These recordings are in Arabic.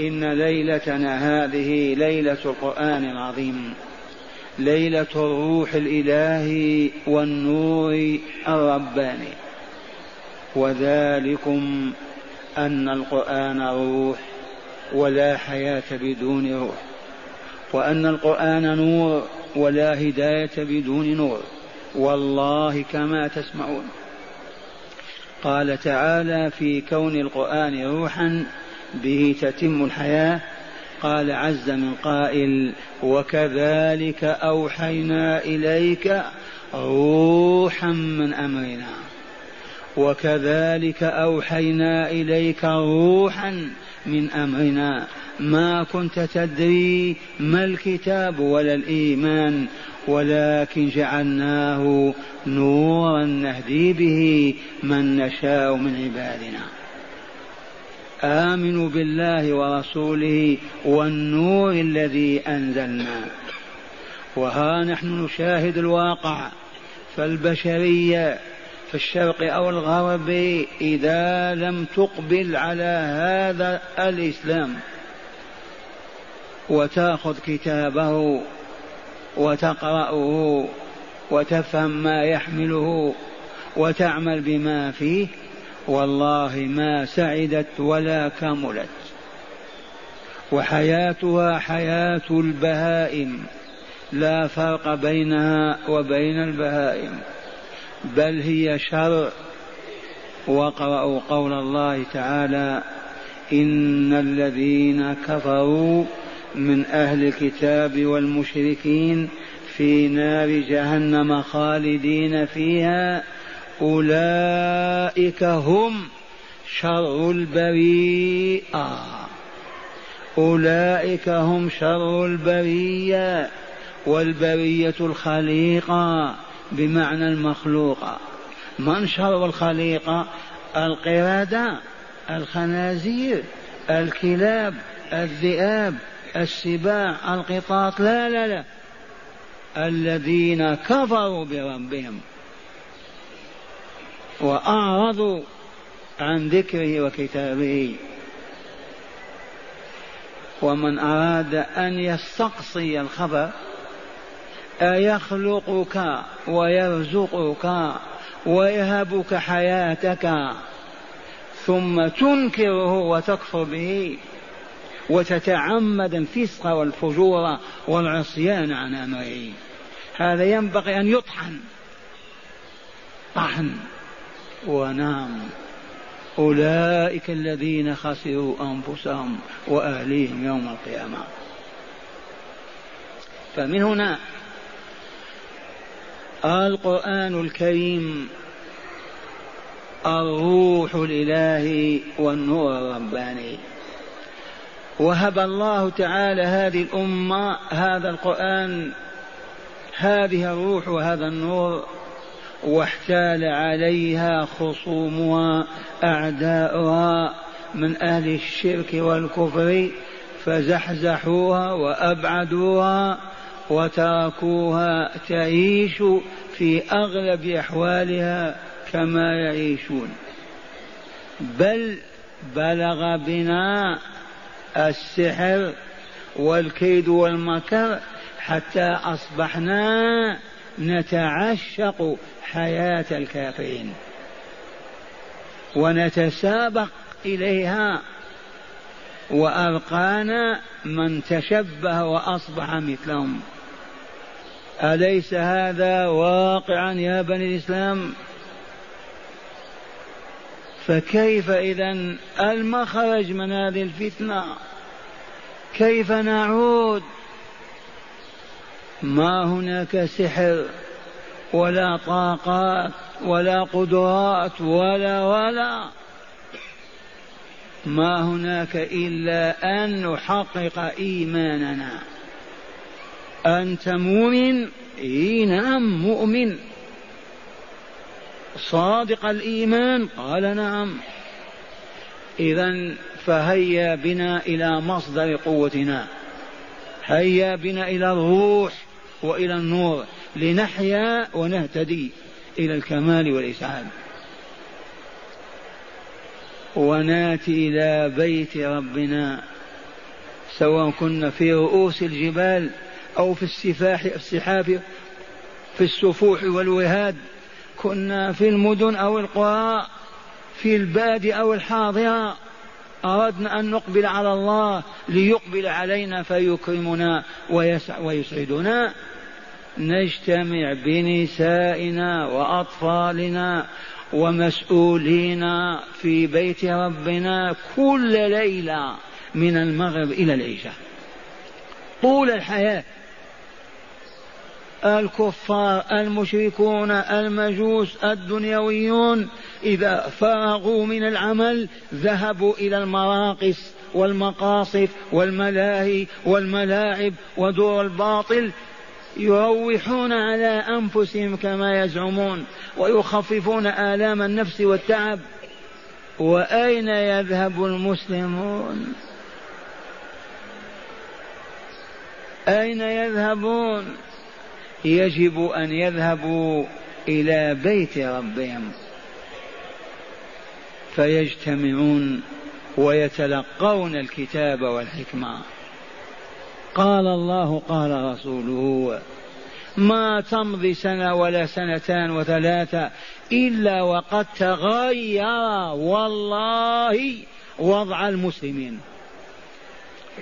إن ليلتنا هذه ليلة القرآن العظيم ليلة الروح الإلهي والنور الرباني. وذلكم أن القرآن روح ولا حياة بدون روح وأن القرآن نور ولا هداية بدون نور. والله كما تسمعون. قال تعالى في كون القرآن روحا به تتم الحياة. قال عز من قائل وكذلك أوحينا إليك روحا من أمرنا. وكذلك أوحينا إليك روحا من أمرنا. ما كنت تدري ما الكتاب ولا الإيمان ولكن جعلناه نورا نهدي به من نشاء من عبادنا. آمنوا بالله ورسوله والنور الذي أنزلنا. وها نحن نشاهد الواقع فالبشرية في الشرق أو الغرب إذا لم تقبل على هذا الإسلام. وتأخذ كتابه وتقرأه وتفهم ما يحمله وتعمل بما فيه والله ما سعدت ولا كملت. وحياتها حياة البهائم. لا فرق بينها وبين البهائم. بل هي شر. واقرأوا قول الله تعالى إن الذين كفروا من أهل الكتاب والمشركين في نار جهنم خالدين فيها أولئك هم شر البريئة. أولئك هم شر البرية والبرية الخليقة بمعنى المخلوقة من شر الخليقة القردة الخنازير الكلاب الذئاب السباع القطاط. لا لا لا. الذين كفروا بربهم. وأعرضوا عن ذكره وكتابه. ومن أراد أن يستقصي الخبر أيخلقك ويرزقك ويهبك حياتك ثم تنكره وتكفر به وتتعمد الفسق والفجور والعصيان عن أمره. هذا ينبغي أن يطحن. طحن. ونام. أولئك الذين خسروا أنفسهم وأهليهم يوم القيامة. فمن هنا القرآن الكريم الروح الإلهي والنور الرباني. وهب الله تعالى هذه الأمة هذا القرآن هذه الروح وهذا النور واحتال عليها خصومها أعداؤها من أهل الشرك والكفر فزحزحوها وأبعدوها وتركوها تعيش في أغلب أحوالها كما يعيشون. بل بلغ بنا السحر والكيد والمكر حتى أصبحنا نتعشق حياة الكافرين. ونتسابق إليها وأرقانا من تشبه وأصبح مثلهم. أليس هذا واقعا يا بني الإسلام؟ فكيف إذا المخرج من هذه الفتنة؟ كيف نعود؟ ما هناك سحر ولا طاقات ولا قدرات ولا ولا. ما هناك إلا أن نحقق إيماننا. أنت مؤمن؟ إي نعم مؤمن. صادق الإيمان؟ قال نعم. إذا فهيا بنا إلى مصدر قوتنا. هيا بنا إلى الروح وإلى النور. لنحيا ونهتدي إلى الكمال والإسعاد. وناتي إلى بيت ربنا سواء كنا في رؤوس الجبال أو في السفاح السحاب في السفوح والوهاد كنا في المدن أو القرى في الباد أو الحاضرة أردنا أن نقبل على الله ليقبل علينا فيكرمنا ويسعدنا. نجتمع بنسائنا وأطفالنا ومسؤولين في بيت ربنا كل ليلة من المغرب إلى العشاء. طول الحياة الكفار المشركون المجوس الدنيويون إذا فرغوا من العمل ذهبوا إلى المراقص والمقاصف والملاهي والملاعب ودور الباطل يروحون على أنفسهم كما يزعمون ويخففون آلام النفس والتعب. وأين يذهب المسلمون؟ أين يذهبون؟ يجب أن يذهبوا إلى بيت ربهم. فيجتمعون ويتلقون الكتاب والحكمة. قال الله قال رسوله ما تمضي سنة ولا سنتان وثلاثة إلا وقد تغير والله وضع المسلمين.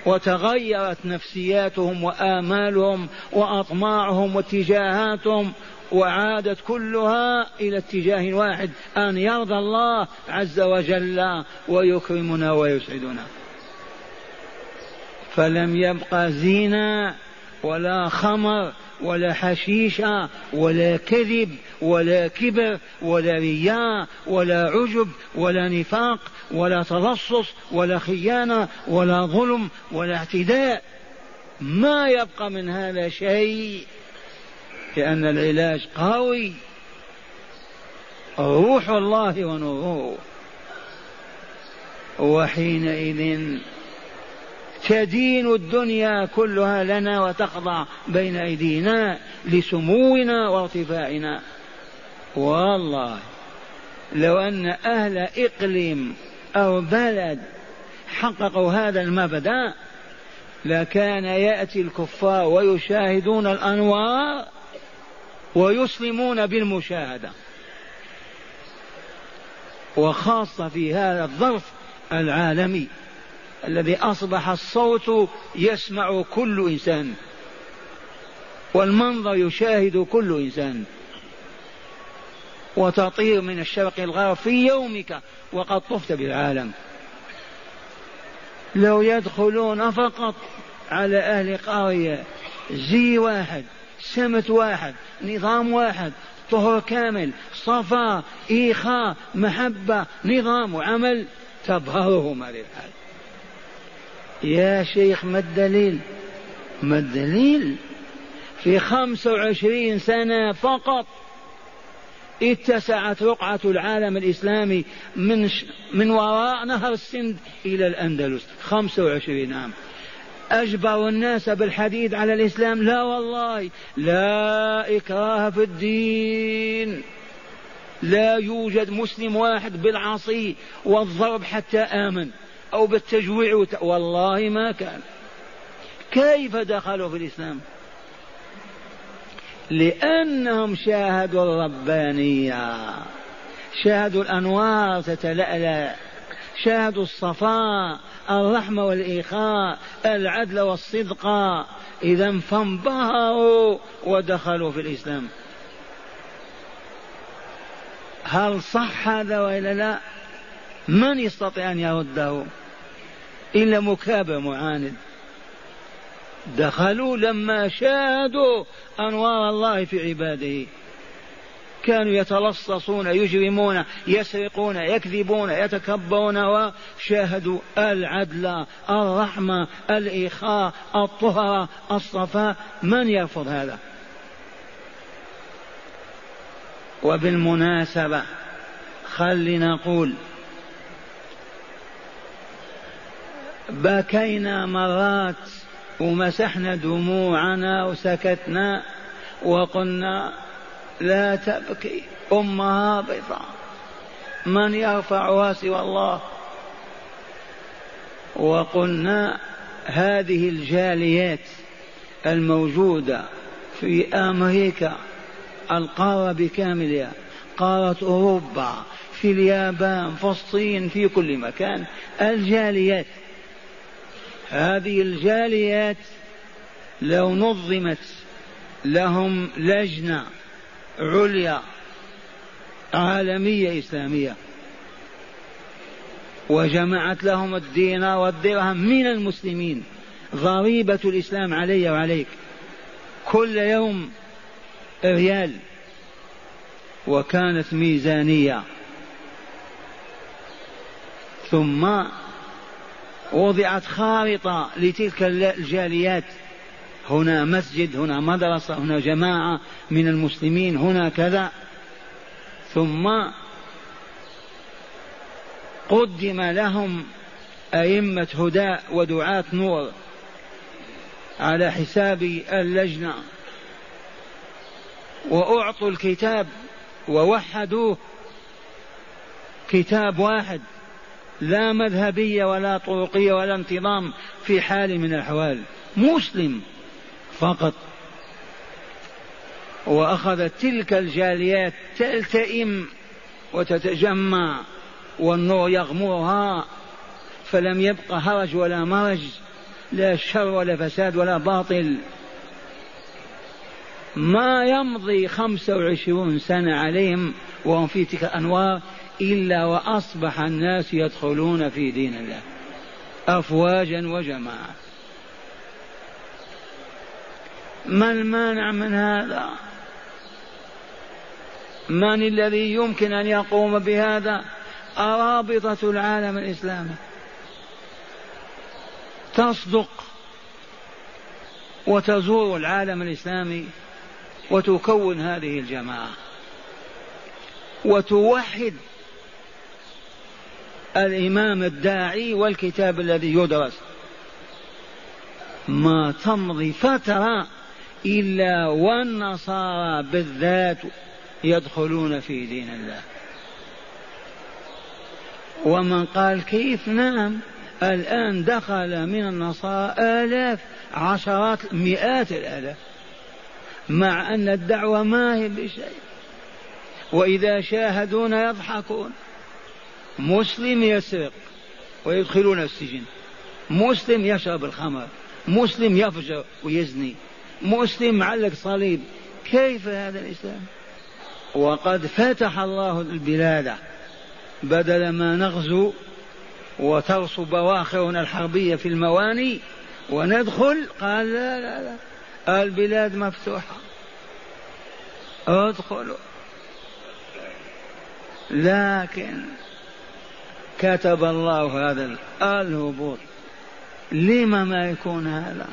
وتغيرت نفسياتهم وآمالهم وأطماعهم واتجاهاتهم وعادت كلها إلى اتجاه واحد أن يرضى الله عز وجل ويكرمنا ويسعدنا. فلم يبق زينة ولا خمر ولا حشيشة ولا كذب ولا كبر ولا رياء ولا عجب ولا نفاق ولا تلصص ولا خيانة ولا ظلم ولا اعتداء. ما يبقى من هذا شيء لأن العلاج قوي. روح الله ونوره. وحينئذ تدين الدنيا كلها لنا وتخضع بين أيدينا لسمونا وارتفاعنا. والله لو أن أهل إقليم أو بلد حققوا هذا المبدأ لكان يأتي الكفار ويشاهدون الأنوار ويسلمون بالمشاهدة. وخاصة في هذا الظرف العالمي. الذي أصبح الصوت يسمع كل إنسان والمنظر يشاهد كل إنسان. وتطير من الشرق الغرب في يومك وقد طفت بالعالم. لو يدخلون فقط على أهل قرية زي واحد سمت واحد نظام واحد طهر كامل صفا إيخاء محبة نظام وعمل تبهرهم هذه الحال يا شيخ ما الدليل؟ ما الدليل؟ في خمسة وعشرين سنة فقط اتسعت رقعة العالم الإسلامي من من وراء نهر السند إلى الأندلس خمسة وعشرين عام. أجبروا الناس بالحديد على الإسلام؟ لا والله. لا إكراه في الدين. لا يوجد مسلم واحد بالعصي والضرب حتى آمن. أو بالتجويع والله ما كان. كيف دخلوا في الإسلام؟ لأنهم شاهدوا الربانية شاهدوا الأنوار تتلألأ شاهدوا الصفاء الرحمة والإيخاء العدل والصدق. إذا فانبهروا ودخلوا في الإسلام. هل صح هذا وإلا لا؟ من يستطيع أن يرده؟ إلا مكابر معاند. دخلوا لما شاهدوا أنوار الله في عباده. كانوا يتلصصون يجرمون يسرقون يكذبون يتكبرون وشاهدوا العدل الرحمة الإخاء الطهرة الصفاء. من يرفض هذا؟ وبالمناسبة خلينا نقول بكينا مرات ومسحنا دموعنا وسكتنا وقلنا لا تبكي أم هابطة. من يرفعها سوى الله وقلنا هذه الجاليات الموجودة في أمريكا القارة بكاملها قارة أوروبا في اليابان في الصين في كل مكان الجاليات. هذه الجاليات لو نظمت لهم لجنة عليا عالمية إسلامية وجمعت لهم الدينار والدرهم من المسلمين ضريبة الإسلام علي وعليك. كل يوم ريال. وكانت ميزانية. ثم وضعت خارطة لتلك الجاليات. هنا مسجد هنا مدرسة هنا جماعة من المسلمين هنا كذا. ثم قدم لهم أئمة هداء ودعاة نور على حساب اللجنة. وأعطوا الكتاب ووحدوه. كتاب واحد. لا مذهبية ولا طرقية ولا انتظام في حال من الأحوال. مسلم فقط. وأخذت تلك الجاليات تلتئم وتتجمع والنور يغمرها فلم يبق هرج ولا مرج لا شر ولا فساد ولا باطل. ما يمضي خمسة وعشرون سنة عليهم وهم في تلك الأنوار إلا وأصبح الناس يدخلون في دين الله أفواجا وجماعة. ما المانع من هذا؟ من الذي يمكن أن يقوم بهذا؟ أرابطة العالم الإسلامي. تصدق وتزور العالم الإسلامي وتكون هذه الجماعة. وتوحد الإمام الداعي والكتاب الذي يدرس. ما تمضي فترة إلا والنصارى بالذات يدخلون في دين الله. ومن قال كيف؟ نعم الآن دخل من النصارى آلاف عشرات مئات الآلاف. مع أن الدعوة ما هي بشيء. وإذا شاهدونا يضحكون. مسلم يسرق ويدخلون السجن. مسلم يشرب الخمر. مسلم يفجر ويزني. مسلم معلق صليب. كيف هذا الإسلام؟ وقد فتح الله البلاد بدل ما نغزو وترسو بواخرنا الحربية في المواني وندخل. قال لا لا لا. البلاد مفتوحة. ادخلوا. لكن كتب الله هذا الهبوط. لما ما يكون هذا؟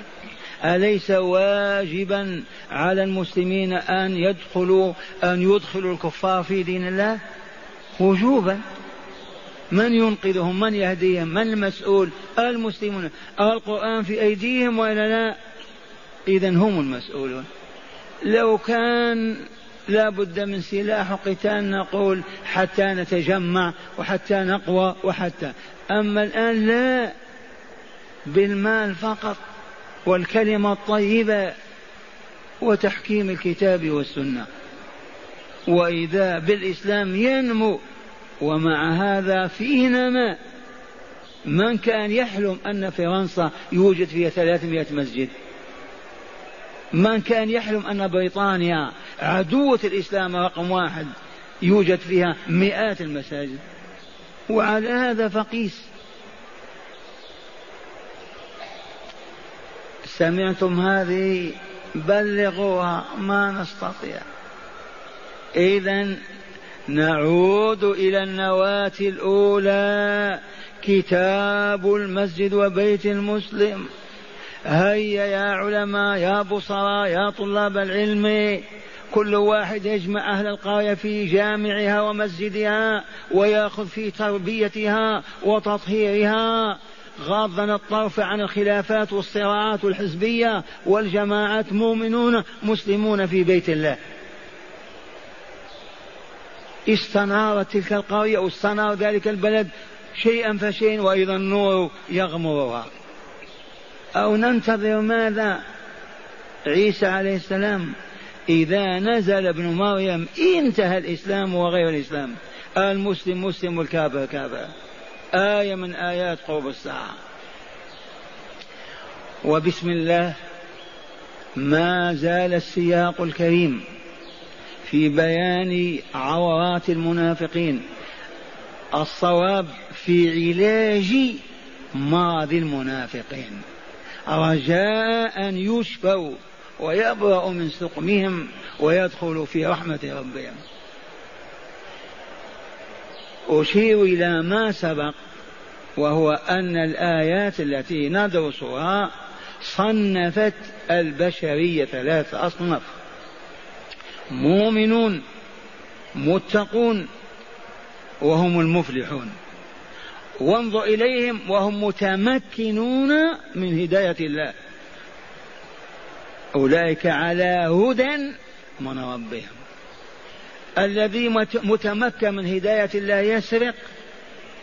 أليس واجبا على المسلمين أن يدخلوا أن يدخلوا الكفار في دين الله؟ وجوبا. من ينقذهم؟ من يهديهم؟ من المسؤول؟ المسلمون. القرآن في أيديهم وإلا لا؟ إذا هم المسؤولون. لو كان لا بد من سلاح وقتال نقول حتى نتجمع وحتى نقوى وحتى. أما الآن لا بالمال فقط والكلمة الطيبة وتحكيم الكتاب والسنة. وإذا بالإسلام ينمو ومع هذا فيه نماء من كان يحلم أن فرنسا يوجد فيها ثلاثمائة مسجد؟ من كان يحلم أن بريطانيا عدوة الإسلام رقم واحد يوجد فيها مئات المساجد. وعلى هذا فقيس. سمعتم هذه؟ بلغوها ما نستطيع. إذا نعود إلى النواة الأولى. كتاب المسجد وبيت المسلم. هيا يا علماء يا بصراء يا طلاب العلم. كل واحد يجمع أهل القرية في جامعها ومسجدها ويأخذ في تربيتها وتطهيرها. غاضا الطرف عن الخلافات والصراعات الحزبية والجماعات مؤمنون مسلمون في بيت الله. استنارت تلك القرية واستنار ذلك البلد شيئا فشيئا وإذا النور يغمرها. أو ننتظر ماذا؟ عيسى عليه السلام إذا نزل ابن مريم انتهى الإسلام وغير الإسلام. المسلم مسلم والكافر كافر. آية من آيات قرب الساعة. وبسم الله. ما زال السياق الكريم في بيان عورات المنافقين. الصواب في علاج مرض المنافقين. رجاء أن يشفوا. ويبرأوا من سقمهم ويدخلوا في رحمة ربهم. أشير إلى ما سبق وهو أن الآيات التي ندرسها صنفت البشرية ثلاث أصناف مؤمنون متقون وهم المفلحون. وانظر إليهم وهم متمكنون من هداية الله. أولئك على هدى من ربهم. الذي متمكن من هداية الله يسرق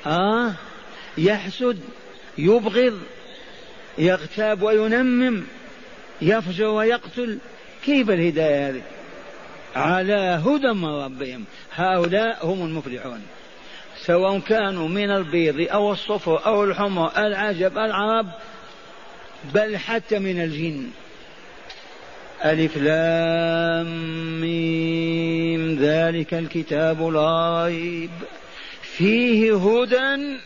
آه يحسد يبغض يغتاب وينمم يفجر ويقتل. كيف الهداية هذه؟ على هدى من ربهم. هؤلاء هم المفلحون. سواء كانوا من البيض أو الصفر أو الحمر العجب العرب بل حتى من الجن. ألف لام ميم. ذلك الكتاب لا ريب. فيه هدى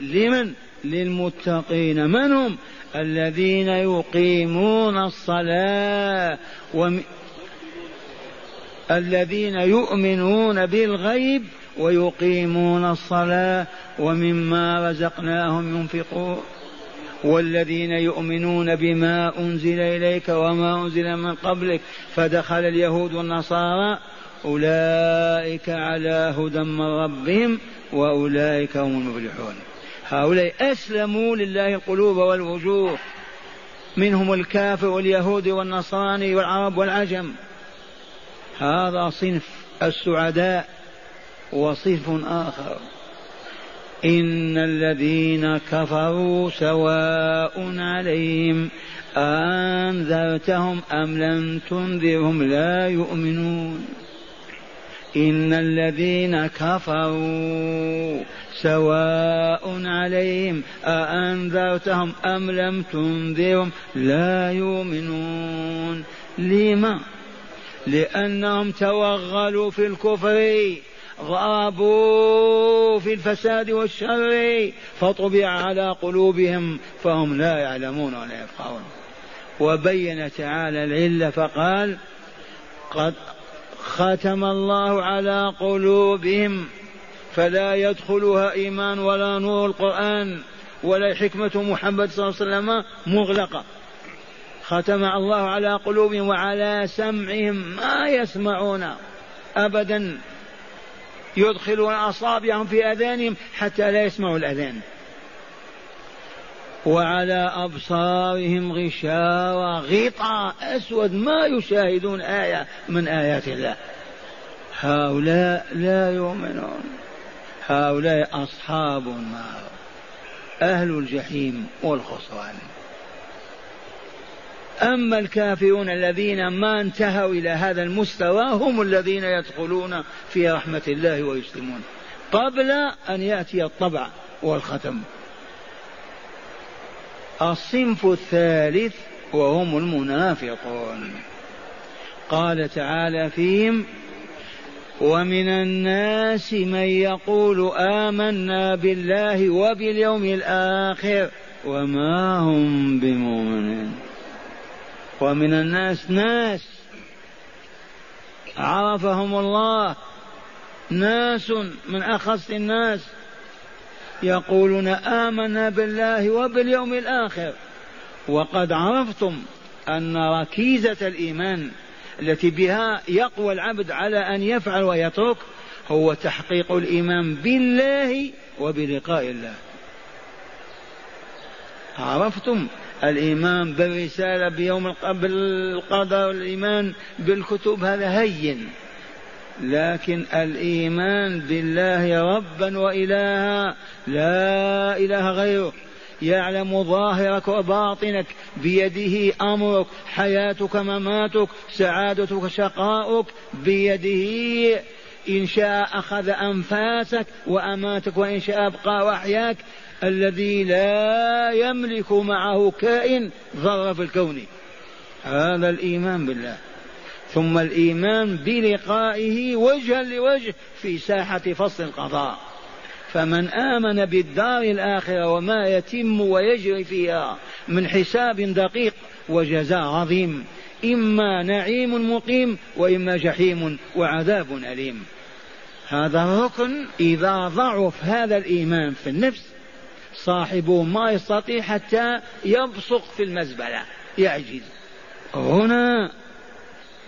لمن؟ للمتقين. من هم؟ الذين يقيمون الصلاة وم... الذين يؤمنون بالغيب ويقيمون الصلاة ومما رزقناهم ينفقون. والذين يؤمنون بما أنزل إليك وما أنزل من قبلك فدخل اليهود والنصارى أولئك على هدى من ربهم وأولئك هم المفلحون. هؤلاء أسلموا لله القلوب والوجوه. منهم الكافر واليهود والنصراني والعرب والعجم. هذا صنف السعداء وصنف آخر. إن الذين كفروا سواء عليهم أنذرتهم أم لم تنذرهم لا يؤمنون إن الذين كفروا سواء عليهم أأنذرتهم أم لم تنذرهم لا يؤمنون. لما؟ لأنهم توغلوا في الكفر. غابوا في الفساد والشر فطبع على قلوبهم فهم لا يعلمون ولا يفقهون. وبين تعالى العلة فقال قد ختم الله على قلوبهم فلا يدخلها إيمان ولا نور. القرآن ولا حكمة محمد صلى الله عليه وسلم مغلقة. ختم الله على قلوبهم وعلى سمعهم ما يسمعون ابدا. يدخلون أصابعهم في أذانهم حتى لا يسمعوا الأذان. وعلى أبصارهم غشاوة غطاء أسود ما يشاهدون آية من آيات الله. هؤلاء لا يؤمنون. هؤلاء أصحاب النار أهل الجحيم والخسران. أما الكافرون الذين ما انتهوا إلى هذا المستوى هم الذين يدخلون في رحمة الله ويسلمون. قبل أن يأتي الطبع والختم. الصنف الثالث وهم المنافقون. قال تعالى فيهم ومن الناس من يقول آمنا بالله وباليوم الآخر وما هم بمؤمنين. ومن الناس ناس. عرفهم الله. ناس من أخص الناس. يقولون آمنا بالله وباليوم الآخر. وقد عرفتم أن ركيزة الإيمان التي بها يقوى العبد على أن يفعل ويترك هو تحقيق الإيمان بالله وبلقاء الله. عرفتم الإيمان بالرسالة بيوم بالقدر الإيمان بالكتب هذا هين. لكن الإيمان بالله ربا وإلها لا إله غيره. يعلم ظاهرك وباطنك بيده أمرك حياتك مماتك سعادتك شقاؤك بيده إن شاء أخذ أنفاسك وأماتك وإن شاء أبقى وأحياك الذي لا يملك معه كائن ذرة في الكون. هذا الإيمان بالله. ثم الإيمان بلقائه وجها لوجه في ساحة فصل القضاء. فمن آمن بالدار الآخرة وما يتم ويجري فيها من حساب دقيق وجزاء عظيم. إما نعيم مقيم وإما جحيم وعذاب أليم. هذا الركن إذا ضعف هذا الإيمان في النفس صاحبه ما يستطيع حتى يبصق في المزبلة يعجز. هنا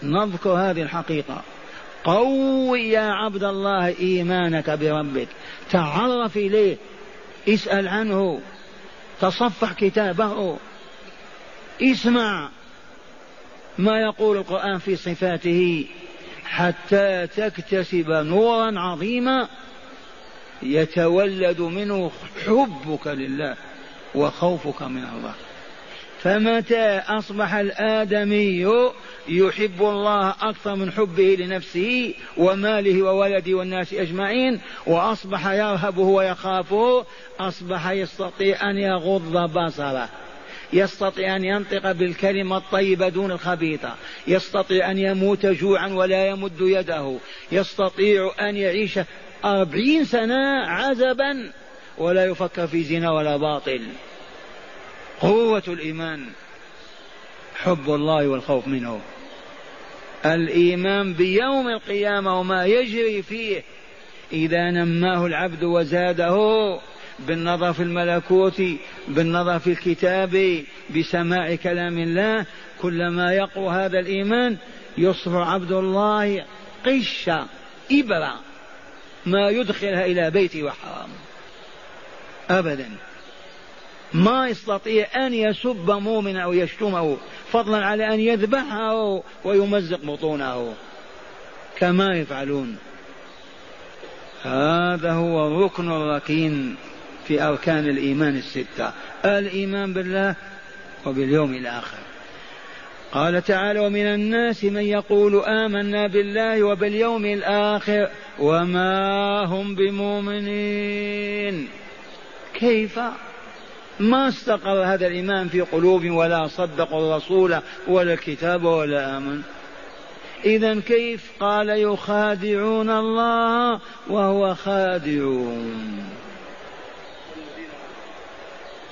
نذكر هذه الحقيقة. قوي يا عبد الله إيمانك بربك تعرف إليه اسأل عنه تصفح كتابه اسمع. ما يقول القرآن في صفاته حتى تكتسب نورا عظيما يتولد منه حبك لله وخوفك من الله. فمتى أصبح الآدمي يحب الله أكثر من حبه لنفسه وماله وولده والناس أجمعين؟ وأصبح يرهبه ويخافه أصبح يستطيع أن يغض بصره. يستطيع أن ينطق بالكلمة الطيبة دون الخبيثة. يستطيع أن يموت جوعا ولا يمد يده. يستطيع أن يعيش أربعين سنة عزبا ولا يفكر في زنا ولا باطل. قوة الإيمان حب الله والخوف منه. الإيمان بيوم القيامة وما يجري فيه إذا نماه العبد وزاده بالنظر في الملكوت بالنظر في الكتاب بسماع كلام الله. كلما يقوى هذا الإيمان يصبح عبد الله قشة إبرة ما يدخلها إلى بيته وحرام. أبدا. ما يستطيع أن يسب مؤمنا أو يشتمه فضلا على أن يذبحه ويمزق بطونه. كما يفعلون. هذا هو الركن الركين. في أركان الإيمان الستة الإيمان بالله وباليوم الآخر. قال تعالى ومن الناس من يقول آمنا بالله وباليوم الآخر وما هم بمؤمنين. كيف؟ ما استقر هذا الإيمان في قلوب ولا صدقوا الرسول ولا الكتاب ولا آمن. إذا كيف؟ قال يخادعون الله وهو خادعون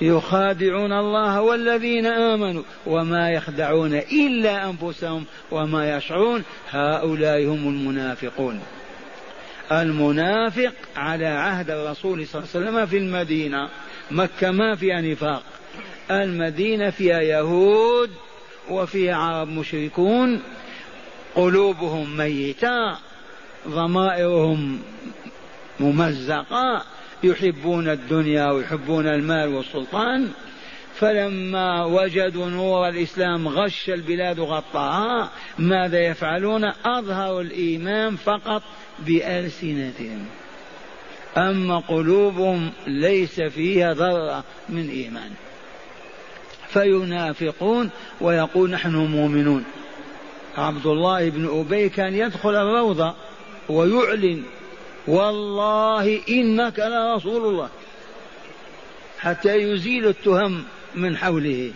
يخادعون الله والذين آمنوا وما يخدعون إلا أنفسهم وما يشعرون. هؤلاء هم المنافقون. المنافق على عهد الرسول صلى الله عليه وسلم في المدينة. مكة ما فيها نفاق. المدينة فيها يهود وفيها عرب مشركون. قلوبهم ميتة. ضمائرهم ممزقة. يحبون الدنيا ويحبون المال والسلطان فلما وجدوا نور الإسلام غش البلاد غطاها ماذا يفعلون؟ أظهروا الإيمان فقط بألسنتهم. أما قلوبهم ليس فيها ذرة من إيمان. فينافقون ويقول نحن مؤمنون. عبد الله بن أبي كان يدخل الروضة ويعلن والله إنك لرسول الله. حتى يزيل التهم من حوله.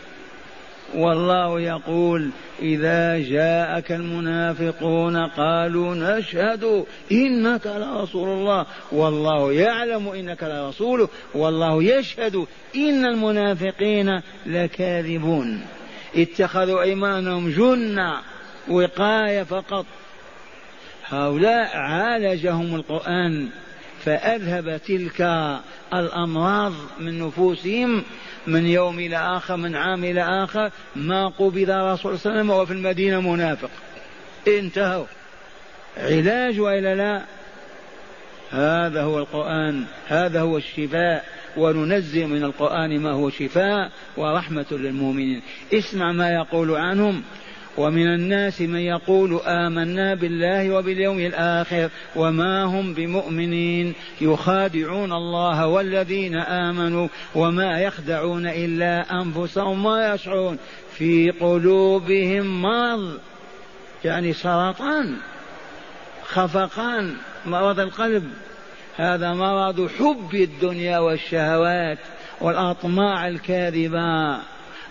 والله يقول إذا جاءك المنافقون قالوا نشهد إنك لرسول الله. والله يعلم إنك لرسوله. والله يشهد إن المنافقين لكاذبون. اتخذوا أيمانهم جنة وقاية فقط. هؤلاء عالجهم القرآن فأذهب تلك الأمراض من نفوسهم من يوم إلى آخر من عام إلى آخر ما قبض رسول الله صلى الله عليه وسلم وفي المدينة منافق. انتهوا. علاج وإلا لا؟ هذا هو القرآن هذا هو الشفاء. وننزل من القرآن ما هو شفاء ورحمة للمؤمنين. اسمع ما يقول عنهم. ومن الناس من يقول آمنا بالله وباليوم الآخر وما هم بمؤمنين يخادعون الله والذين آمنوا وما يخدعون إلا أنفسهم ما يشعرون في قلوبهم مرض يعني سرطان خفقان مرض القلب. هذا مرض حب الدنيا والشهوات والأطماع الكاذبة.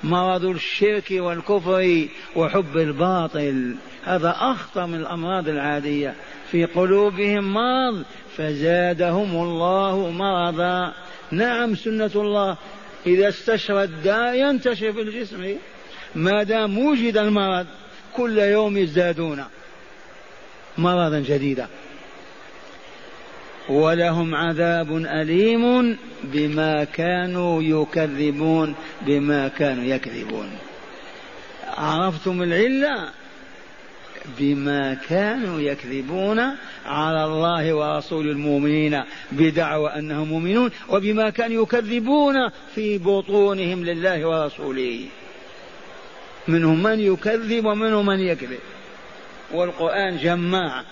مرض الشرك والكفر وحب الباطل. هذا أخطر من الأمراض العادية. في قلوبهم مرض فزادهم الله مرضا. نعم سنة الله. إذا استشرى الداء ينتشر في الجسم. ما دام وجد المرض كل يوم يزدادون مرضا جديدا. ولهم عذاب أليم بما كانوا يكذبون بما كانوا يكذبون. عرفتم العلة؟ بما كانوا يكذبون على الله ورسول المؤمنين بدعوى أنهم مؤمنون وبما كانوا يكذبون في بطونهم لله ورسوله. منهم من يكذب ومنهم من يكذب. والقرآن جمع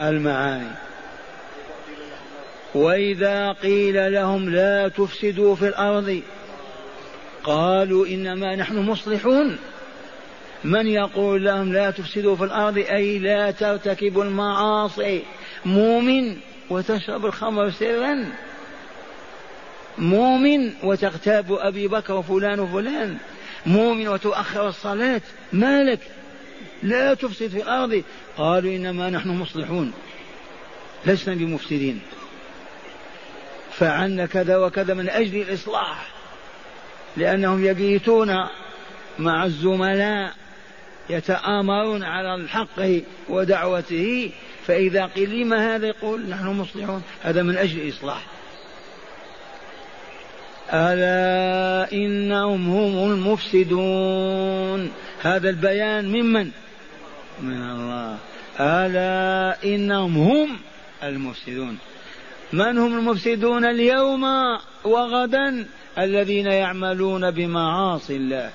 المعاني. وإذا قيل لهم لا تفسدوا في الأرض قالوا إنما نحن مصلحون. من يقول لهم لا تفسدوا في الأرض؟ أي لا ترتكبوا المعاصي. مؤمن وتشرب الخمر سرا. مؤمن وتغتاب أبي بكر وفلان وفلان. مؤمن وتؤخر الصلاة. مالك؟ لا تفسد في الأرض. قالوا إنما نحن مصلحون. لسنا بمفسدين. فعلنا كذا وكذا من أجل الإصلاح لأنهم يبيتون مع الزملاء يتآمرون على الحق ودعوته فإذا قيل لما هذا يقول نحن مصلحون هذا من أجل الإصلاح. ألا إنهم هم المفسدون؟ هذا البيان ممن من الله. ألا إنهم هم المفسدون. من هم المفسدون اليوم وغدا الذين يعملون بمعاصي الله؟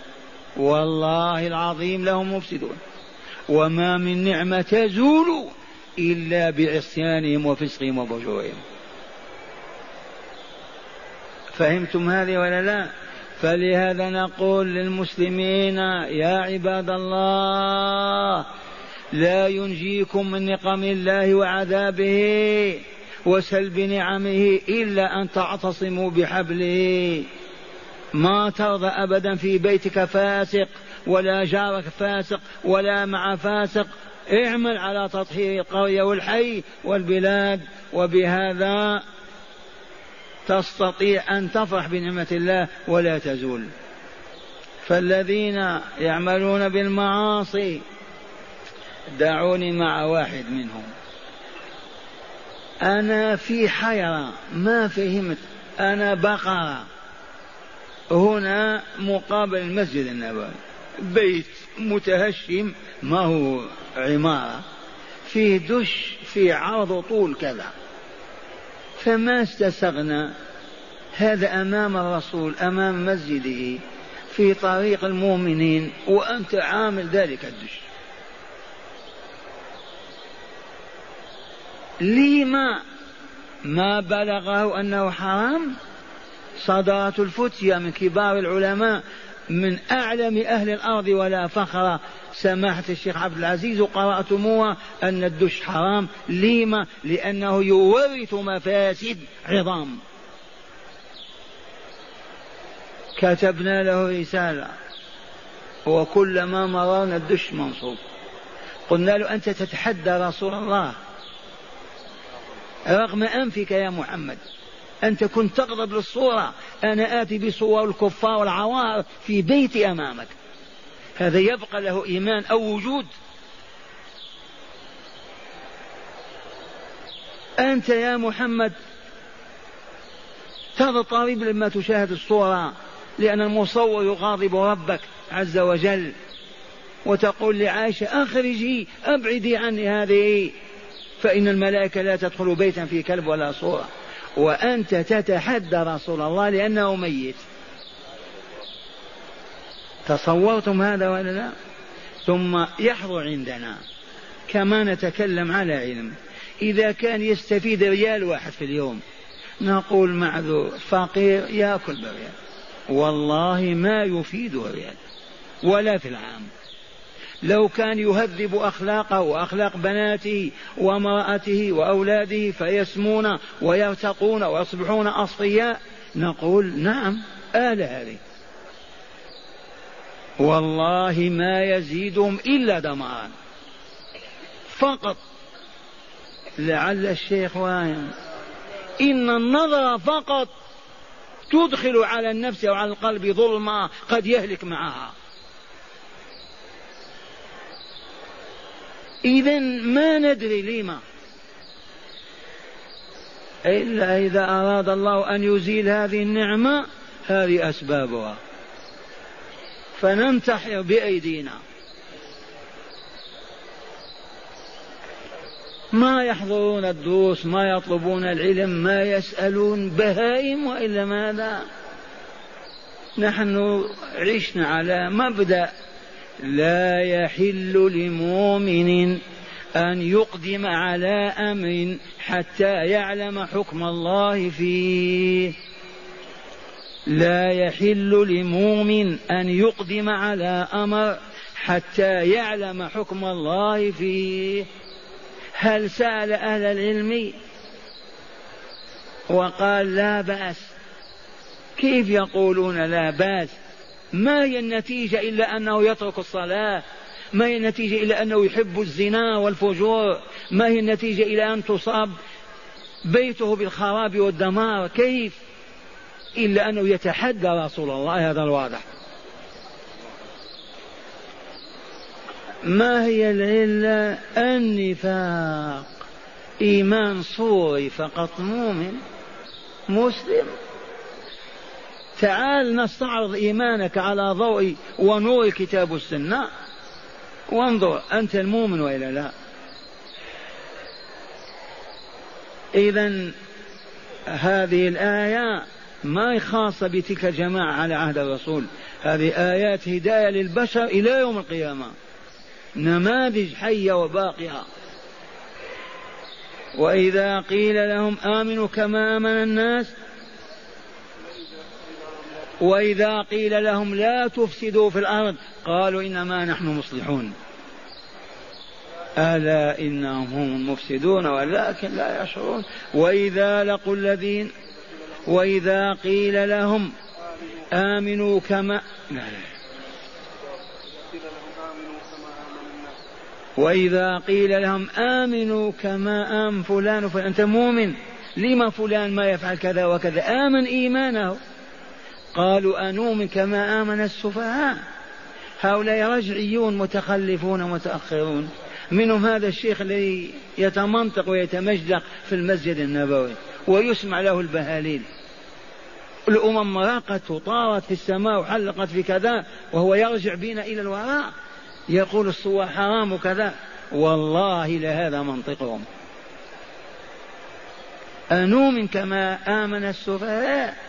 والله العظيم لهم مفسدون. وما من نعمة تزول إلا بعصيانهم وفسقهم وفجورهم فهمتم هذه ولا لا؟ فلهذا نقول للمسلمين يا عباد الله لا ينجيكم من نقم الله وعذابه. وسلب نعمه إلا أن تعتصموا بحبله. ما ترضى أبدا في بيتك فاسق ولا جارك فاسق ولا مع فاسق. اعمل على تطهير القرية والحي والبلاد. وبهذا تستطيع أن تفرح بنعمة الله ولا تزول. فالذين يعملون بالمعاصي دعوني مع واحد منهم. أنا في حيرة ما فهمت. أنا بقرة. هنا مقابل المسجد النبوي. بيت متهشم ما هو عمارة. فيه دش في عرض طول كذا. فما استسغنا. هذا أمام الرسول أمام مسجده في طريق المؤمنين وأنت عامل ذلك الدش. لما ما بلغه أنه حرام؟ صدرت الفتية من كبار العلماء من أعلم أهل الأرض ولا فخر. سماحة الشيخ عبد العزيز وقرأتموها أن الدش حرام. لما؟ لأنه يورث مفاسد عظام. كتبنا له رسالة. وكلما مررنا الدش منصوب. قلنا له أنت تتحدى رسول الله. رغم أنفك يا محمد أنت كنت تغضب للصورة أنا آتي بصور الكفار والعوار في بيتي أمامك. هذا يبقى له إيمان أو وجود. أنت يا محمد تضطرب لما تشاهد الصورة لأن المصور يغاضب ربك عز وجل وتقول لعائشة أخرجي أبعدي عني هذه. فإن الملائكة لا تدخل بيتا فيه كلب ولا صورة. وأنت تتحدى رسول الله لأنه ميت. تصورتم هذا ولا لا؟ ثم يحضر عندنا كما نتكلم على علم. إذا كان يستفيد ريال واحد في اليوم نقول معذور فقير يأكل بريال. والله ما يفيد ريال ولا في العام. لو كان يهذب أخلاقه وأخلاق بناته وامرأته وأولاده فيسمون ويرتقون ويصبحون أصفياء نقول نعم آل هذه. والله ما يزيدهم إلا دمارا فقط. لعل الشيخ واين. إن النظر فقط تدخل على النفس أو على القلب ظلمة قد يهلك معها. إذا ما ندري لما. إلا إذا أراد الله أن يزيل هذه النعمة هذه أسبابها. فننتحر بأيدينا. ما يحضرون الدروس ما يطلبون العلم ما يسألون بهائم وإلا ماذا؟ نحن عشنا على مبدأ لا يحل لمؤمن أن يقدم على أمر حتى يعلم حكم الله فيه. لا يحل لمؤمن أن يقدم على أمر حتى يعلم حكم الله فيه. هل سأل أهل العلم؟ وقال لا بأس. كيف يقولون لا بأس؟ ما هي النتيجة إلا أنه يترك الصلاة. ما هي النتيجة إلا أنه يحب الزنا والفجور. ما هي النتيجة إلى أن تصاب بيته بالخراب والدمار. كيف؟ إلا أنه يتحدى رسول الله هذا الواضح ما هي العلة النفاق؟ إيمان صوري فقط مؤمن مسلم تعال نستعرض إيمانك على ضوء ونور الكتاب والسنة وانظر أنت المؤمن وإلا لا. إذا هذه الآية ما خاصة بتلك الجماعة على عهد الرسول. هذه آيات هداية للبشر إلى يوم القيامة. نماذج حية وباقية. وإذا قيل لهم آمنوا كما آمن الناس وإذا قيل لهم لا تفسدوا في الأرض قالوا إنما نحن مصلحون. ألا إنهم هم المفسدون ولكن لا يشعرون. وإذا لقوا الذين وإذا قيل لهم آمنوا كما وإذا قيل لهم آمنوا كما آمن فلان فلان أنت مؤمن لما فلان ما يفعل كذا وكذا؟ آمن إيمانه. قالوا أنؤمن كما آمن السفهاء؟ هؤلاء رجعيون متخلفون متأخرون منهم هذا الشيخ الذي يتمنطق ويتمجدق في المسجد النبوي ويسمع له البهاليل. الأمم راقت وطارت في السماء وحلقت في كذا وهو يرجع بنا إلى الوراء. يقول الصور حرام وكذا. والله لهذا منطقهم. أنؤمن كما آمن السفهاء؟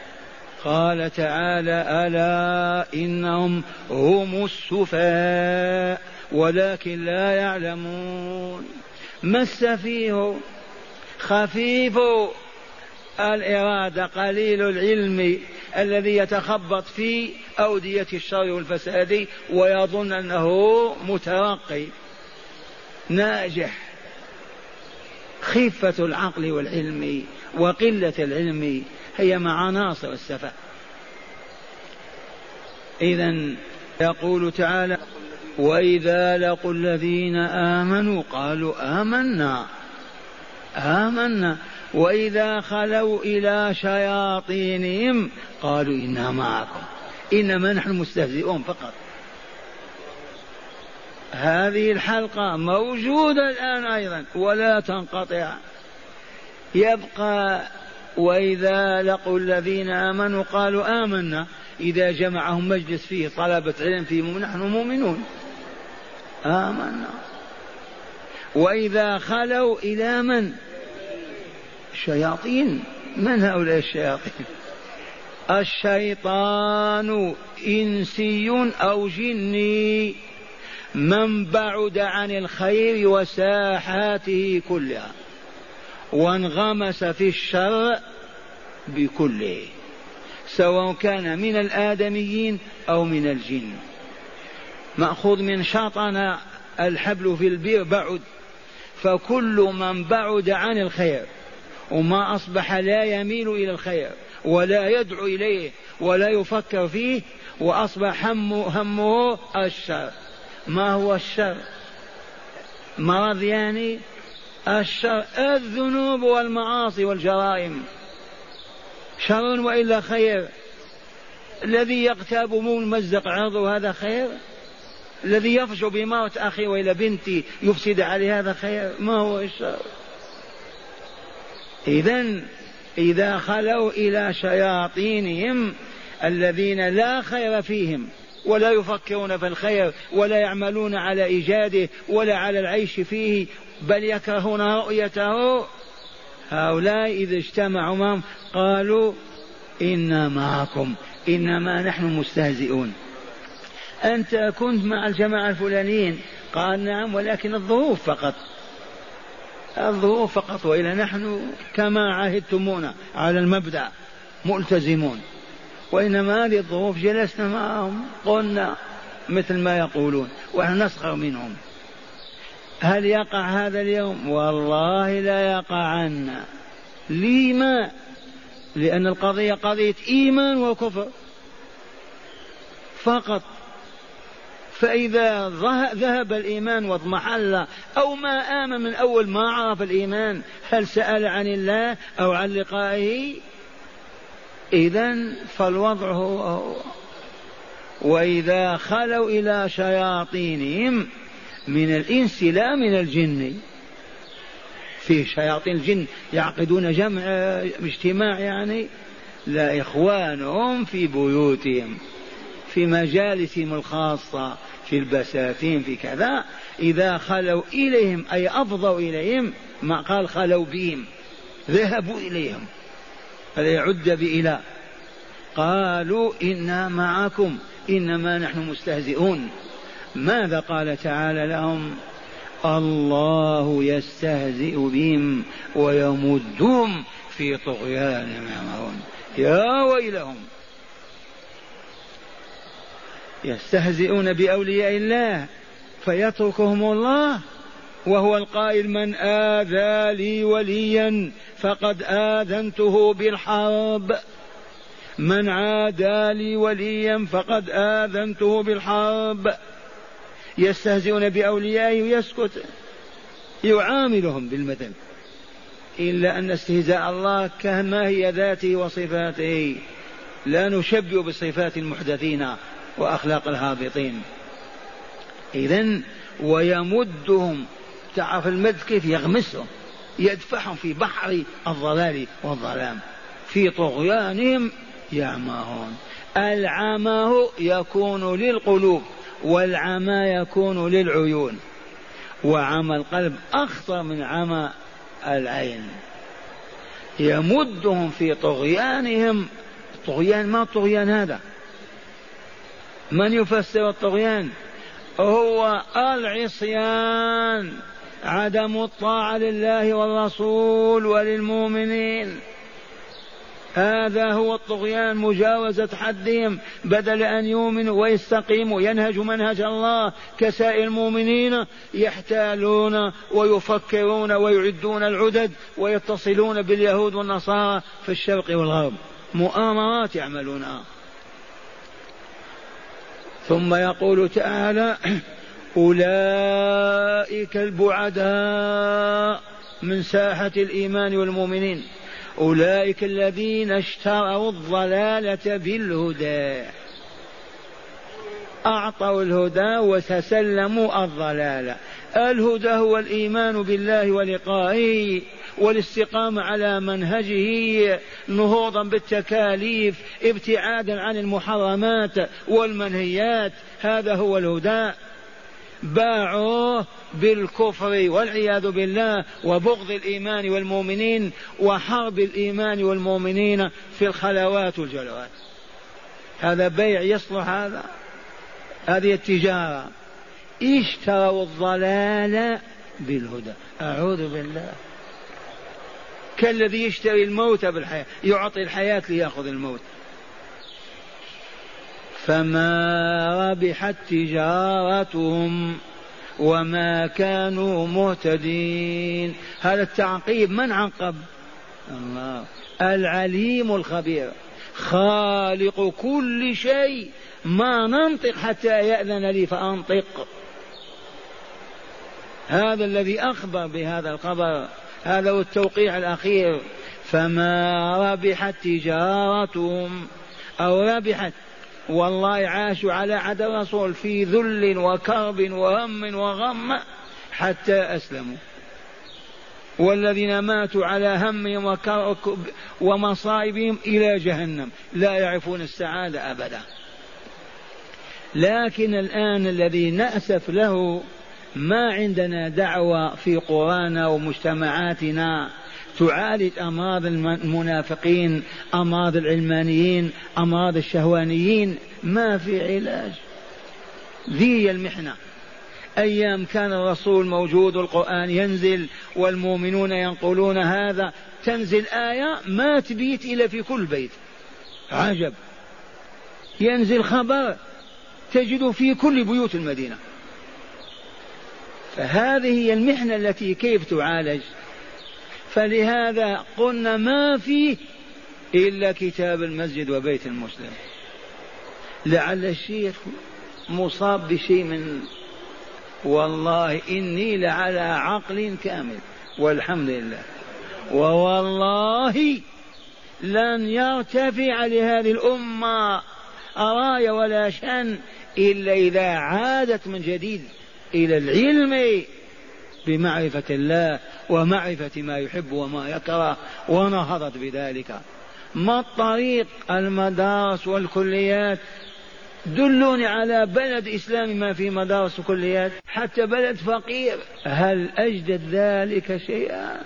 قال تعالى ألا إنهم هم السفهاء ولكن لا يعلمون. ما السفيه خفيف الإرادة قليل العلم الذي يتخبط في أودية الشر والفساد ويظن أنه مترقي ناجح. خفة العقل والعلم وقلة العلم هي مع عناصر السفة. إذا يقول تعالى وإذا لقوا الذين آمنوا قالوا آمنا. آمنا. وإذا خلوا إلى شياطينهم قالوا إنا معكم. إنما نحن مستهزئون فقط. هذه الحلقة موجودة الآن أيضا ولا تنقطع. يبقى وإذا لقوا الذين آمنوا قالوا آمنا. إذا جمعهم مجلس فيه طلبة علم فيه نحن مؤمنون. آمنا. وإذا خلوا إلى من؟ الشياطين. من هؤلاء الشياطين؟ الشيطان إنسي أو جني. من بعد عن الخير وساحاته كلها. وانغمس في الشر بكله سواء كان من الآدميين أو من الجن. مأخوذ من شطن الحبل في البير بعد فكل من بعد عن الخير وما أصبح لا يميل إلى الخير ولا يدعو إليه ولا يفكر فيه وأصبح همه, همه الشر. ما هو الشر؟ مرض يعني؟ الشر الذنوب والمعاصي والجرائم. شر وإلا خير. الذي يغتاب ممزق عرضه هذا خير؟ الذي يفجو بموت أخي والى بنتي يفسد عليه هذا خير؟ ما هو الشر؟ اذا إذا خلوا إلى شياطينهم الذين لا خير فيهم ولا يفكرون في الخير ولا يعملون على إيجاده ولا على العيش فيه بل يكرهون رؤيته. هؤلاء إذا اجتمعوا معهم قالوا إنا معكم إنما نحن مستهزئون. أنت كنت مع الجماعة الفلانيين؟ قال نعم ولكن الظروف فقط. الظروف فقط وإلا نحن كما عهدتمونا على المبدأ ملتزمون. وإنما هذه الظروف جلسنا معهم قلنا مثل ما يقولون ونحن نسخر منهم. هل يقع هذا اليوم؟ والله لا يقع عنا. لما لأن القضية قضية إيمان وكفر. فقط. فإذا ذهب الإيمان واضمحل أو ما آمن من أول ما عرف الإيمان هل سأل عن الله أو عن لقائه؟ إذا فالوضع هو, هو. وإذا خلوا إلى شياطينهم من الإنس لا من الجن. في شياطين الجن يعقدون جمع اجتماع يعني. لا إخوانهم في بيوتهم في مجالسهم الخاصة في البساتين في كذا. إذا خلوا إليهم أي أفضوا إليهم ما قال خلوا بهم ذهبوا إليهم. هذا يعد بإله. قالوا إنا معكم إنما نحن مستهزئون. ماذا قال تعالى لهم؟ الله يستهزئ بهم ويمدهم في طغيانهم يعمهون يا ويلهم. يستهزئون بأولياء الله فيتركهم الله وهو القائل من آذى لي وليا فقد آذنته بالحرب. من عادى لي وليا فقد آذنته بالحرب. يستهزئون بأوليائه ويسكت. يعاملهم بالمثل إلا أن استهزاء الله كما هي ذاته وصفاته. لا نشبه بصفات المحدثين وأخلاق الهابطين. إذا ويمدهم. تعرف المد كيف يغمسهم؟ يدفعهم في بحر الضلال والظلام. في طغيانهم يعمهون. العمى يكون للقلوب. والعمى يكون للعيون. وعمى القلب أخطر من عمى العين. يمدهم في طغيانهم. طغيان ما الطغيان هذا؟ من يفسر الطغيان؟ هو العصيان. عدم الطاعة لله والرسول وللمؤمنين. هذا هو الطغيان مجاوزة حدهم بدل أن يؤمنوا ويستقيموا ينهجوا منهج الله كسائر المؤمنين يحتالون ويفكرون ويعدون العدد ويتصلون باليهود والنصارى في الشرق والغرب. مؤامرات يعملونها. ثم يقول تعالى أولئك البعداء من ساحة الإيمان والمؤمنين. أولئك الذين اشتروا الضلالة بالهدى. أعطوا الهدى وتسلموا الضلالة. الهدى هو الإيمان بالله ولقائه والاستقامة على منهجه نهوضا بالتكاليف ابتعادا عن المحرمات والمنهيات. هذا هو الهدى. باعوه بالكفر والعياذ بالله وبغض الإيمان والمؤمنين وحرب الإيمان والمؤمنين في الخلوات والجلوات. هذا بيع يصلح هذا؟ هذه التجارة. اشتروا الضلال بالهدى. أعوذ بالله. كالذي يشتري الموت بالحياة يعطي الحياة ليأخذ الموت. فما ربحت تجارتهم وما كانوا مهتدين. هذا التعقيب من عقب الله. العليم الخبير. خالق كل شيء. ما ننطق حتى يأذن لي فأنطق. هذا الذي أخبر بهذا الخبر. هذا هو التوقيع الأخير. فما ربحت تجارتهم أو ربحت والله عاشوا على عهد الرسول في ذل وكرب وهم وغم حتى أسلموا. والذين ماتوا على همهم ومصائبهم إلى جهنم. لا يعرفون السعادة أبدا. لكن الآن الذي نأسف له ما عندنا دعوة في قرانا ومجتمعاتنا تعالج أمراض المنافقين أمراض العلمانيين أمراض الشهوانيين. ما في علاج. ذي المحنة. أيام كان الرسول موجود والقرآن ينزل والمؤمنون ينقلون هذا. تنزل آية ما تبيت إلا في كل بيت. عجب. ينزل خبر تجد في كل بيوت المدينة. فهذه هي المحنة التي كيف تعالج؟ فلهذا قلنا ما فيه إلا كتاب المسجد وبيت المسلم. لعل الشيخ مصاب بشيء من والله إني لعلى عقل كامل والحمد لله. ووالله لن يرتفع لهذه الأمة راية ولا شأن إلا إذا عادت من جديد إلى العلم. بمعرفة الله ومعرفة ما يحب وما يكره ونهضت بذلك. ما الطريق؟ المدارس والكليات. دلوني على بلد إسلامي ما في مدارس وكليات. حتى بلد فقير. هل أجدد ذلك شيئا؟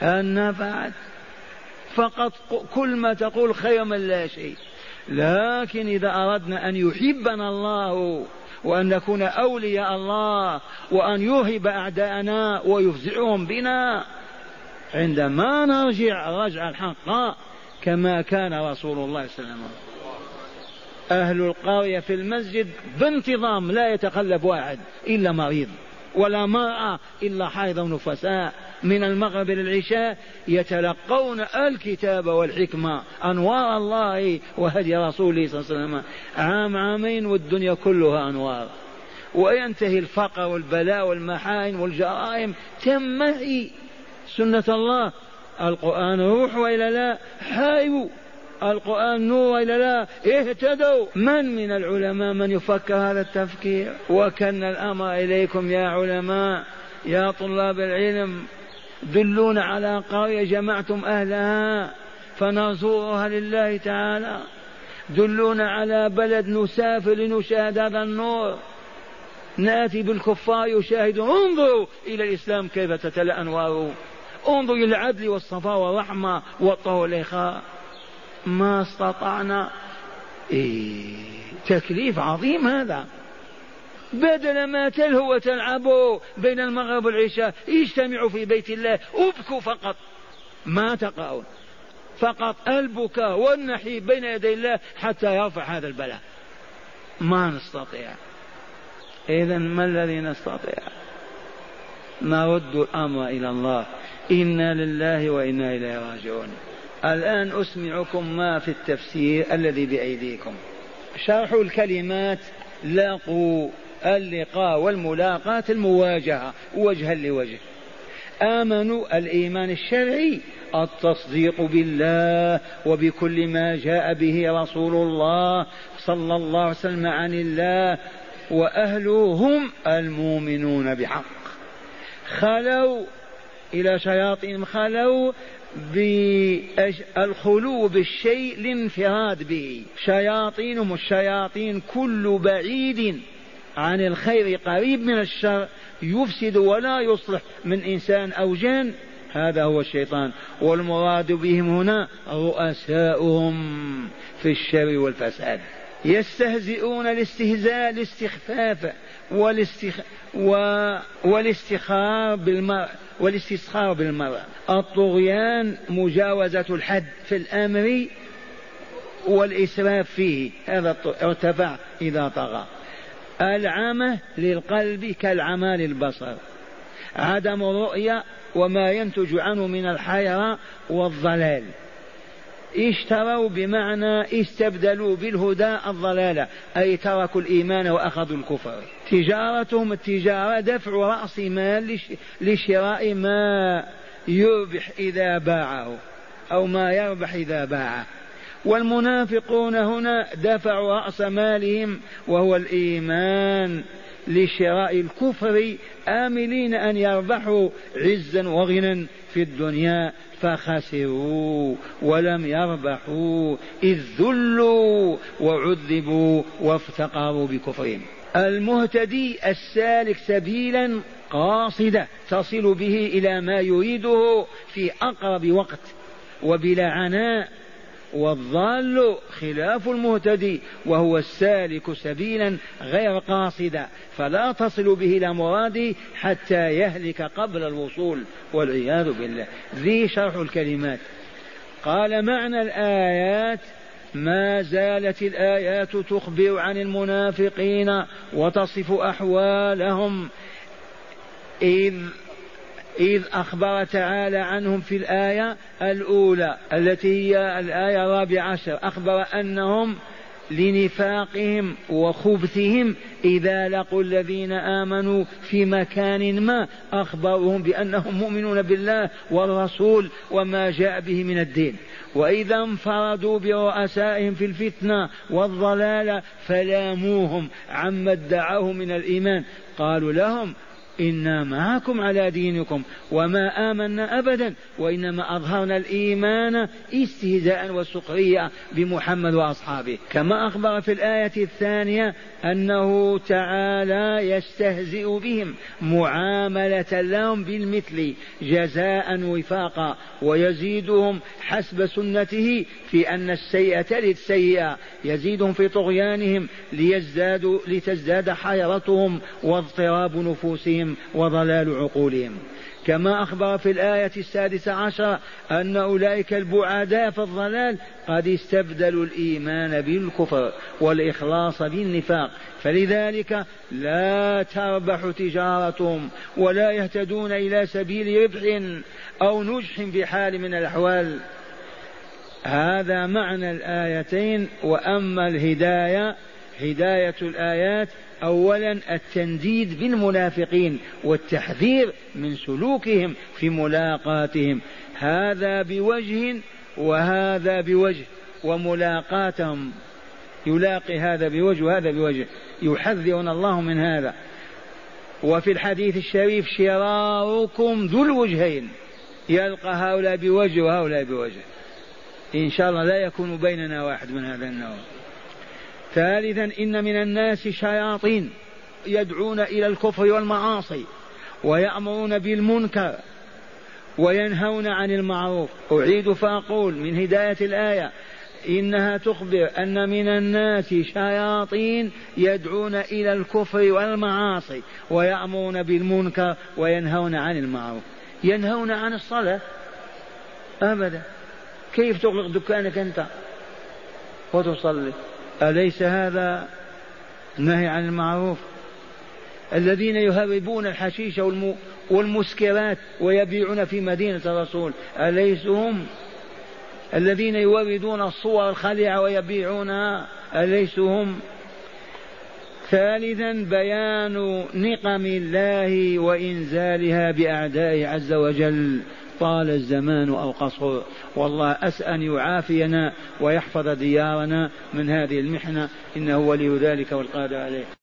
هل نفعت؟ فقط كل ما تقول خير من لا شيء. لكن إذا أردنا أن يحبنا الله وأن نكون أولياء الله وأن يرهب أعداءنا ويفزعهم بنا. عندما نرجع رجع الحق كما كان رسول الله صلى الله عليه وسلم. أهل القرية في المسجد بانتظام لا يتقلب واحد إلا مريض. ولا مرأة إلا حائض نفساء. من المغرب إلى العشاء يتلقون الكتاب والحكمة أنوار الله وهدي رسوله صلى الله عليه وسلم. عام عامين والدنيا كلها أنوار. وينتهي الفقر والبلاء والمحاين والجرائم. تنمحي سنة الله. القرآن روح وإلا لا حي القرآن نور وإلا لا؟ اهتدوا. من من العلماء من يفكر هذا التفكير؟ وكن الأمر إليكم يا علماء يا طلاب العلم. دلونا على قرية جمعتم أهلها فنزورها لله تعالى. دلونا على بلد نسافر لنشاهد هذا النور. نأتي بالكفار يشاهدون. انظروا إلى الإسلام كيف تتلأ أنواره. انظروا إلى العدل والصفاء والرحمة والطهر والاخاء ما استطعنا. إيه تكليف عظيم هذا. بدل ما تلهوا وتلعبوا بين المغرب والعشاء اجتمعوا في بيت الله ابكوا فقط. ما تقرأون فقط البكاء والنحيب بين يدي الله حتى يرفع هذا البلاء. ما نستطيع. إذا ما الذي نستطيع؟ نرد الأمر إلى الله. إنا لله وإنا إليه راجعون. الآن أسمعكم ما في التفسير الذي بأيديكم. شرح الكلمات لاقوا اللقاء والملاقاة المواجهة وجها لوجه. آمنوا الإيمان الشرعي التصديق بالله وبكل ما جاء به رسول الله صلى الله عليه وسلم عن الله وأهله هم المؤمنون بحق. خلوا إلى شياطين خلوا بالخلو بالشيء الانفراد به. شياطينهم الشياطين كل بعيد عن الخير قريب من الشر يفسد ولا يصلح من إنسان أو جان هذا هو الشيطان. والمراد بهم هنا رؤساؤهم في الشر والفساد. يستهزئون الاستهزاء الاستخفاف والاستخ... و... والاستخار بالمرء والاستسخار بالمرء الطغيان مجاوزة الحد في الأمر والإسراف فيه. هذا ارتفع إذا طغى. العمى للقلب كالعمى للبصر عدم الرؤية وما ينتج عنه من الحيرة والضلال. اشتروا بمعنى استبدلوا بالهدى الضلالة أي تركوا الإيمان وأخذوا الكفر. تجارتهم التجارة دفع رأس مال لشراء ما يربح إذا باعه أو ما يربح إذا باعه. والمنافقون هنا دفعوا رأس مالهم وهو الإيمان لشراء الكفر آملين أن يربحوا عزا وغنى في الدنيا فخسروا ولم يربحوا إذ ذلوا وعذبوا وافتقروا بكفرهم. المهتدي السالك سبيلا قاصدة تصل به إلى ما يريده في أقرب وقت وبلا عناء والضال خلاف المهتدي وهو السالك سبيلا غير قاصدا فلا تصل به إلى مراده حتى يهلك قبل الوصول والعياذ بالله. ذي شرح الكلمات. قال معنى الآيات ما زالت الآيات تخبر عن المنافقين وتصف أحوالهم إذ إذ أخبر تعالى عنهم في الآية الأولى التي هي الآية الرابعة عشر أخبر أنهم لنفاقهم وخبثهم إذا لقوا الذين آمنوا في مكان ما أخبرهم بأنهم مؤمنون بالله والرسول وما جاء به من الدين. وإذا انفردوا برؤسائهم في الفتنة والضلال فلاموهم عما ادعوه من الإيمان. قالوا لهم إنا معكم على دينكم وما آمنا أبدا وإنما أظهرنا الإيمان استهزاء وسخرية بمحمد وأصحابه. كما أخبر في الآية الثانية أنه تعالى يستهزئ بهم معاملة لهم بالمثل جزاء وفاقا ويزيدهم حسب سنته في أن السيئة للسيئة يزيدهم في طغيانهم ليزدادوا لتزداد حيرتهم واضطراب نفوسهم. وضلال عقولهم. كما أخبر في الآية السادسة عشر أن أولئك البعداء في الضلال قد استبدلوا الإيمان بالكفر والإخلاص بالنفاق. فلذلك لا تربح تجارتهم ولا يهتدون إلى سبيل ربح أو نجح في حال من الأحوال. هذا معنى الآيتين وأما الهداية هداية الآيات أولا التنديد بالمنافقين والتحذير من سلوكهم في ملاقاتهم. هذا بوجه وهذا بوجه وملاقاتهم يلاقي هذا بوجه وهذا بوجه. يحذرنا الله من هذا. وفي الحديث الشريف شراركم ذو الوجهين. يلقى هؤلاء بوجه وهؤلاء بوجه. إن شاء الله لا يكون بيننا واحد من هذا النوع. ثالثا إن من الناس شياطين يدعون إلى الكفر والمعاصي ويأمرون بالمنكر وينهون عن المعروف. أعيد فأقول من هداية الآية إنها تخبر أن من الناس شياطين يدعون إلى الكفر والمعاصي ويأمرون بالمنكر وينهون عن المعروف. ينهون عن الصلاة؟ أبدا. كيف تغلق دكانك أنت وتصلي؟ أليس هذا نهي عن المعروف؟ الذين يهربون الحشيش والمسكرات ويبيعون في مدينة الرسول أليسوا هم الذين يوردون الصور الخليعة ويبيعونها أليسوا هم ثالثا بيان نقم الله وإنزالها بأعدائه عز وجل. طال الزمان أو قصر والله أسأل أن يعافينا ويحفظ ديارنا من هذه المحنة. إنه ولي ذلك والقادر عليه.